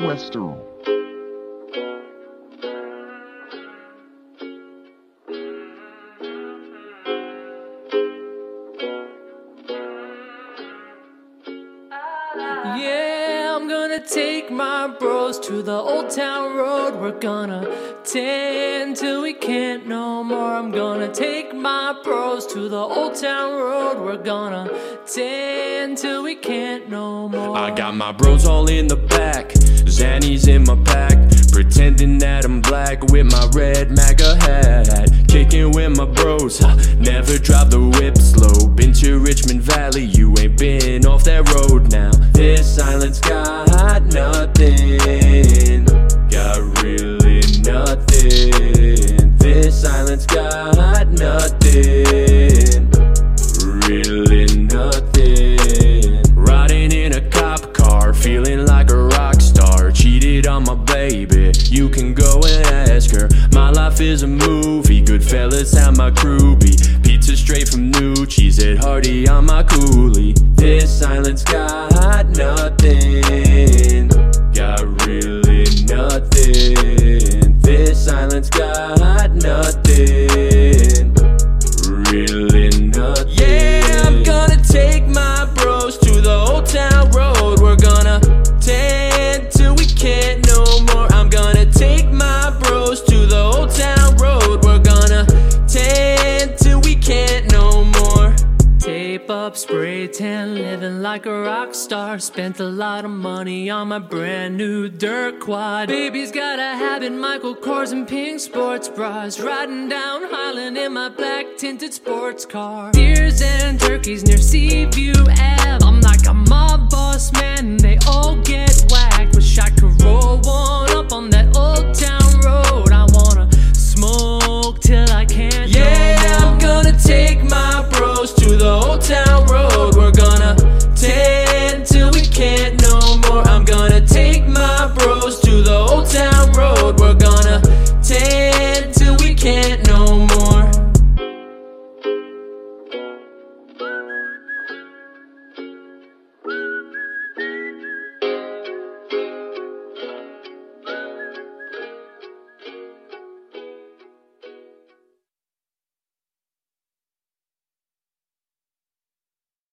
Western. Yeah, I'm gonna take my bros to the old town road. We're gonna tan till we can't no more. I'm gonna take my bros to the old town road. We're gonna tan till we can't no more. I got my bros all in the back, hat. Kicking with my bros, never drive the whip slow. Been to Richmond Valley, you ain't been off that road now. This island's got nothing, got really nothing. This island's got movie, Goodfellas how my crew be. Pizza straight from Nucci's at Hardy on my coolie. This island's got nothing, got really nothing. This island's got nothing, spray tan, living like a rock star. Spent a lot of money on my brand new dirt quad. Baby's got a habit, Michael Kors and pink sports bras. Riding down Hylan in my black tinted sports car. Deers and turkeys near Seaview Ave. I'm like a mob boss man, they all